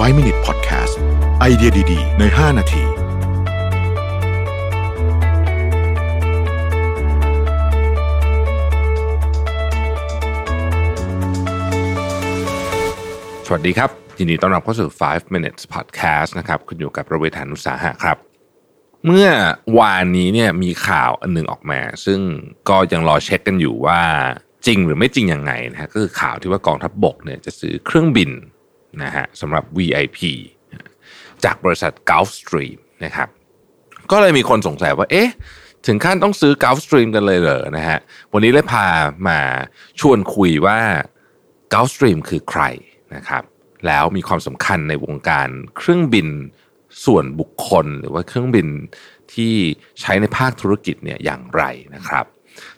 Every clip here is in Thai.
5 Minute Podcast ไอเดียดี ๆ ใน 5 นาที สวัสดีครับ ยินดีต้อนรับเข้าสู่ 5 minutes podcast นะครับ คุณอยู่กับประเวทานุสาหะครับ เมื่อวานนี้เนี่ยมีข่าวอันหนึ่งออกมา ซึ่งก็ยังรอเช็คกันอยู่ว่าจริงหรือไม่จริงยังไงนะฮะก็คือข่าวที่ว่ากองทัพบบกเนี่ยจะซื้อเครื่องบิน นะฮะสำหรับ VIP จากบริษัท Gulfstream นะครับก็เลยมีคนสงสัยว่าเอ๊ะถึงขั้นต้องซื้อ Gulfstream กันเลยเหรอนะฮะวันนี้เลยพามาชวนคุยว่า Gulfstream คือใครนะครับแล้วมีความสำคัญในวงการเครื่องบินส่วนบุคคล หรือว่าเครื่องบินที่ใช้ในภาคธุรกิจเนี่ยอย่างไรนะครับ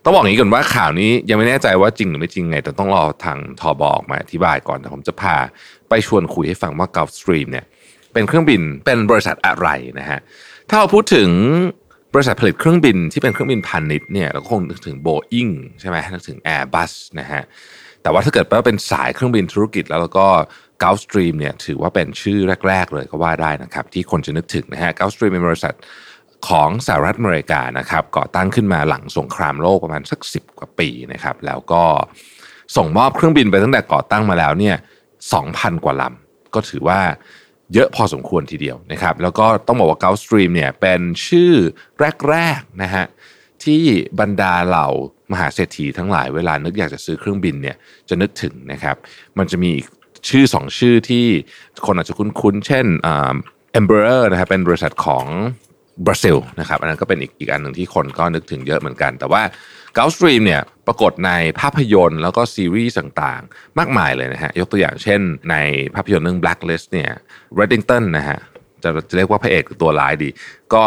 ต้องบอกอย่างนี้ก่อนว่าข่าวนี้ยังไม่แน่ใจว่าจริงหรือไม่จริงไง แต่ต้องรอทางทอบออกมาอธิบายก่อนแต่ผมจะพาไปชวนคุยให้ฟังว่า Gulfstream เนี่ยเป็นเครื่องบินเป็นบริษัทอะไรนะฮะถ้าเราพูดถึงบริษัทผลิตเครื่องบินที่เป็นเครื่องบินพาณิชย์เนี่ยเราก็คงนึกถึง Boeing ใช่ไหมนึกถึง Airbus นะฮะแต่ว่าถ้าเกิดว่าเป็นสายเครื่องบินธุรกิจ แล้วแล้วก็ Gulfstream เนี่ยถือว่าเป็นชื่อแรก ๆ เลยก็ว่าได้นะครับที่คนจะนึกถึงนะฮะ Gulfstream เป็นบริษัท ของสหรัฐอเมริกานะครับก่อตั้งขึ้นมาหลังสงครามโลกประมาณสัก 10 กว่าปีนะครับแล้วก็ส่งมอบเครื่องบินไปตั้งแต่ก่อตั้งมาแล้วเนี่ย2,000 กว่าลำก็ถือว่าเยอะพอสมควรทีเดียวนะครับ แล้วก็ต้องบอกว่า Gulfstream เนี่ยเป็นชื่อแรกๆนะฮะที่บรรดาเหล่ามหาเศรษฐีทั้งหลายเวลานึกอยากจะซื้อเครื่องบินเนี่ยจะนึกถึงนะครับ มันจะมีอีกชื่อสองชื่อที่คนอาจจะคุ้นๆ เช่นเอ็มเบอร์นะครับเป็นบริษัทของ บราซิลนะครับอันนั้นก็เป็นอีกอีกอันหนึ่งที่คนก็นึกถึงเยอะเหมือนกัน แต่ว่า Gulfstream เนี่ยปรากฏในภาพยนตร์แล้วก็ซีรีส์ต่างๆ มากมายเลยนะฮะยกตัวอย่างเช่นในภาพยนตร์เรื่อง Blacklist เนี่ย Reddington นะฮะจะจะเรียกว่าพระเอกหรือตัวร้ายดี ก็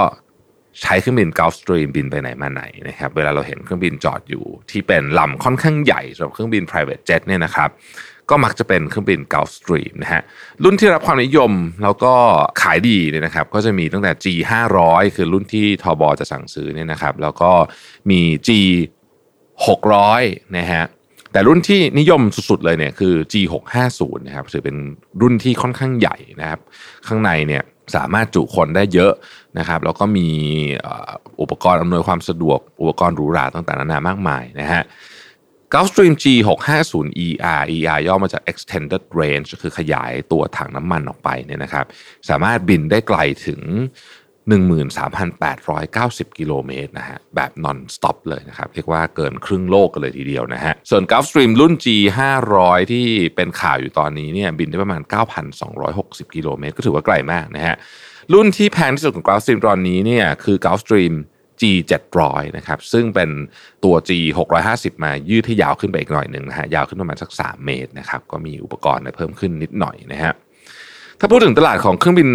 ใช้เครื่องบิน Gulfstream บินไปไหนมาไหนนะครับเวลาเราเห็นเครื่องบินจอดอยู่ที่เป็นลำค่อนข้างใหญ่สำหรับเครื่องบิน private jet เนี่ยนะครับ ก็มักจะเป็นเครื่องบิน Gulfstream นะฮะรุ่นที่รับความนิยมแล้วก็ขายดีเนี่ยนะครับก็จะมีตั้งแต่ G 500คือรุ่นที่ทบจะสั่งซื้อเนี่ยนะครับแล้วก็มี G 600นะฮะแต่รุ่นที่นิยมสุดๆเลยเนี่ยคือ G 650นะครับถือเป็นรุ่นที่ค่อนข้างใหญ่นะครับข้างในเนี่ยสามารถจุคนได้เยอะนะครับแล้วก็มีอุปกรณ์อำนวยความสะดวกอุปกรณ์หรูหราต่างๆนานามากมายนะฮะ Gulfstream G650ER ER ย่อมาจาก Extended Range คือขยายตัวถังน้ำมันออกไปเนี่ยนะครับ สามารถบินได้ไกลถึง 13,890 กิโลเมตรนะฮะ แบบ non stop เลยนะครับ เรียกว่าเกินครึ่งโลกกันเลยทีเดียวนะฮะ ส่วน Gulfstream รุ่น G500 ที่เป็นข่าวอยู่ตอนนี้เนี่ยบินได้ประมาณ 9,260 กิโลเมตร ก็ถือว่าไกลมากนะฮะ รุ่นที่แพงที่สุดของ Gulfstream ตอนนี้เนี่ยคือ Gulfstream G 700 นะครับซึ่งเป็นตัว G 650 มายืดให้ยาวขึ้นไปอีกหน่อยหนึ่งนะฮะยาวขึ้นประมาณสัก 3 เมตรนะครับก็มีอุปกรณ์เพิ่มขึ้นนิดหน่อยนะฮะถ้าพูดถึงตลาดของเครื่องบิน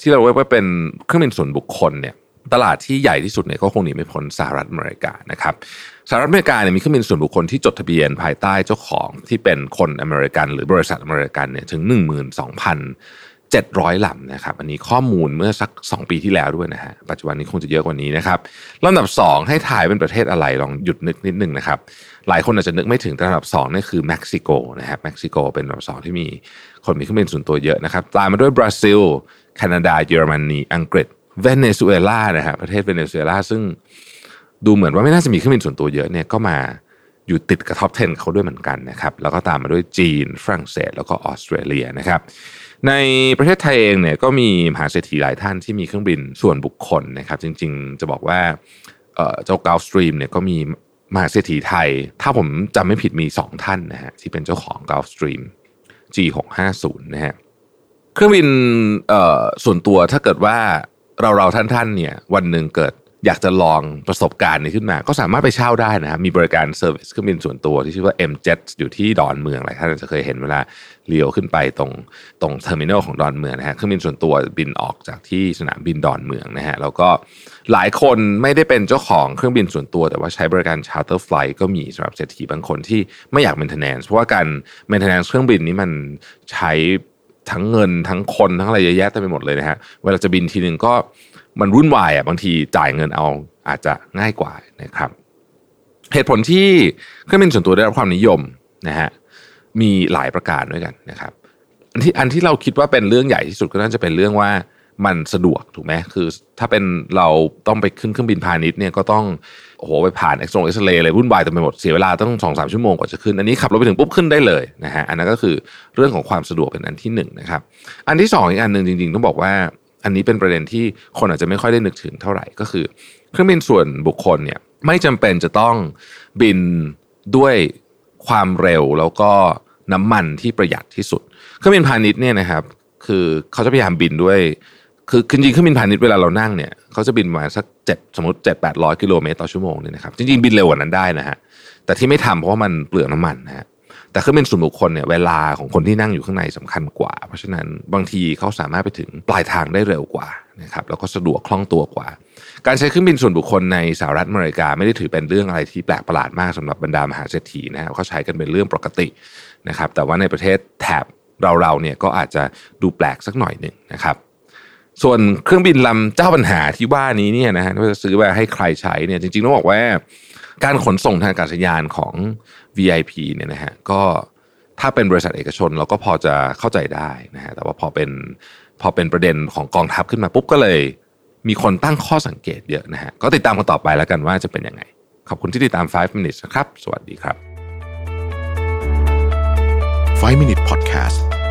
ที่เราเรียกว่าเป็นเครื่องบินส่วนบุคคลเนี่ยตลาดที่ใหญ่ที่สุดเนี่ยก็คงหนีไม่พ้นสหรัฐอเมริกานะครับสหรัฐอเมริกาเนี่ยมีเครื่องบินส่วนบุคคลที่จดทะเบียนภายใต้เจ้าของที่เป็นคนอเมริกัน หรือบริษัทอเมริกันเนี่ยถึง 12,000 700ลำนะครับอันนี้ข้อมูลเมื่อสัก 2 ปีที่แล้วด้วยนะฮะปัจจุบันนี้คงจะเยอะกว่านี้นะครับลำดับ 2 ให้ถ่ายเป็นประเทศอะไรลองหยุดนึกนิดนึงนะครับหลายคนอาจจะนึกไม่ถึงแต่ลำดับ2นี่คือเม็กซิโกนะครับเม็กซิโกเป็นลำดับ2ที่มีคนมีเครื่องบินส่วนตัวเยอะนะครับตามมาด้วยบราซิลแคนาดาเยอรมนีอังกฤษเวเนซุเอลานะฮะประเทศเวเนซุเอลาซึ่งดูเหมือนว่าไม่น่าจะมีเครื่องบินส่วนตัวเยอะเนี่ยก็มาอยู่ติดกับ top 10 เขาด้วยเหมือนกันนะครับแล้วก็ตามมาด้วยจีนฝรั่งเศส แล้วก็ออสเตรเลียนะครับ ในประเทศไทยเองเนี่ยก็มีมหาเศรษฐีหลายท่านที่มีเครื่องบินส่วนบุคคลนะครับ จริง ๆ จะบอกว่าเจ้า Gulfstream เนี่ยก็มีมหาเศรษฐีไทย ถ้าผมจำไม่ผิดมี 2 ท่านนะฮะที่เป็นเจ้าของ Gulfstream G650 นะฮะเครื่องบินส่วนตัวถ้าเกิดว่าเราเราท่านๆเนี่ยวันหนึ่งเกิด อยากจะลองประสบการณ์นี้ขึ้นมา ก็สามารถไปเช่าได้นะครับ มีบริการ service เครื่องบินส่วนตัวที่ชื่อว่า M-Jet อยู่ที่ดอนเมืองหลายท่านจะเคยเห็นเวลาเลี้ยวขึ้นไปตรงตรง terminal ของดอนเมืองนะฮะเครื่องบินส่วนตัวบินออกจากที่สนามบินดอนเมืองนะฮะแล้วก็หลายคนไม่ได้เป็นเจ้าของเครื่องบินส่วนตัว แต่ว่าใช้บริการ charter flight ก็มีสำหรับเศรษฐีบางคนที่ไม่อยาก maintenance เพราะว่าการ maintenance เครื่องบินนี้มันใช้ทั้งเงินทั้งคนทั้งอะไรเยอะแยะเต็มไปหมดเลยนะฮะเวลาจะบินทีหนึ่งก็ มันวุ่นวายอะบางทีจ่ายเงินเอาอาจจะง่ายกว่านะครับ เหตุผลที่เครื่องบินส่วนตัวได้รับความนิยมนะฮะมีหลายประการด้วยกันนะครับอันที่อันที่เราคิดว่าเป็นเรื่องใหญ่ที่สุดก็น่าจะเป็นเรื่องว่ามันสะดวกถูกไหมคือ ถ้าเป็นเราต้องไปขึ้นเครื่องบินพาณิชย์เนี่ยก็ต้องโอ้โหไปผ่านเอ็กซ์โรเอ็กซเรย์เลยวุ่นวายเต็มไปหมดเสียเวลาต้องสองสามชั่วโมงกว่าจะขึ้น อันนี้ขับรถไปถึงปุ๊บขึ้นได้เลยนะฮะอันนั้นก็คือเรื่องของความสะดวกเป็นอันที่หนึ่งนะครับอันที่สองอีกอันหนึ่งจริงๆต้องบอกว่า อันนี้เป็นประเด็นที่คนอาจจะไม่ค่อยได้นึกถึงเท่าไหร่ก็คือ เครื่องบินส่วนบุคคลเนี่ยไม่จำเป็นจะต้องบินด้วยความเร็วแล้วก็น้ำมันที่ประหยัดที่สุด เครื่องบินพาณิชย์เนี่ยนะครับ คือเขาจะพยายามบินด้วย คือจริงๆเครื่องบินพาณิชย์เวลาเรานั่งเนี่ยเขาจะบินมาสักเจ็ดสมมติเจ็ดแปดร้อยกิโลเมตรต่อชั่วโมงเนี่ยนะครับจริงๆบินเร็วกว่านั้นได้นะฮะแต่ที่ไม่ทำเพราะว่ามันเปลืองน้ำมันนะฮะ แต่เครื่องบินส่วนบุคคลเนี่ยเวลาของคนที่นั่งอยู่ข้างในสำคัญกว่า เพราะฉะนั้นบางทีเขาสามารถไปถึงปลายทางได้เร็วกว่านะครับแล้วก็สะดวกคล่องตัวกว่า การใช้เครื่องบินส่วนบุคคลในสหรัฐอเมริกาไม่ได้ถือเป็นเรื่องอะไรที่แปลกประหลาดมากสำหรับบรรดามหาเศรษฐีนะครับเขาใช้กันเป็นเรื่องปกตินะครับแต่ว่าในประเทศแถบเราๆเนี่ยก็อาจจะดูแปลกสักหน่อยหนึ่งนะครับส่วนเครื่องบินลำเจ้าปัญหาที่ว่านี้เนี่ยนะฮะว่าจะซื้อไปให้ใครใช้เนี่ยจริงๆต้องบอกว่า การขนส่งทางอากาศยานของ VIP เนี่ยนะฮะก็ถ้าเป็นบริษัทเอกชนเราก็พอจะเข้าใจได้นะฮะแต่ว่าพอเป็นพอเป็นประเด็นของกองทัพขึ้นมาปุ๊บก็เลยมีคนตั้งข้อสังเกตเยอะนะฮะก็ติดตามกันต่อไปแล้วกันว่าจะเป็นยังไง ขอบคุณที่ติดตาม 5 minutes นะครับ สวัสดีครับ 5 Minute Podcast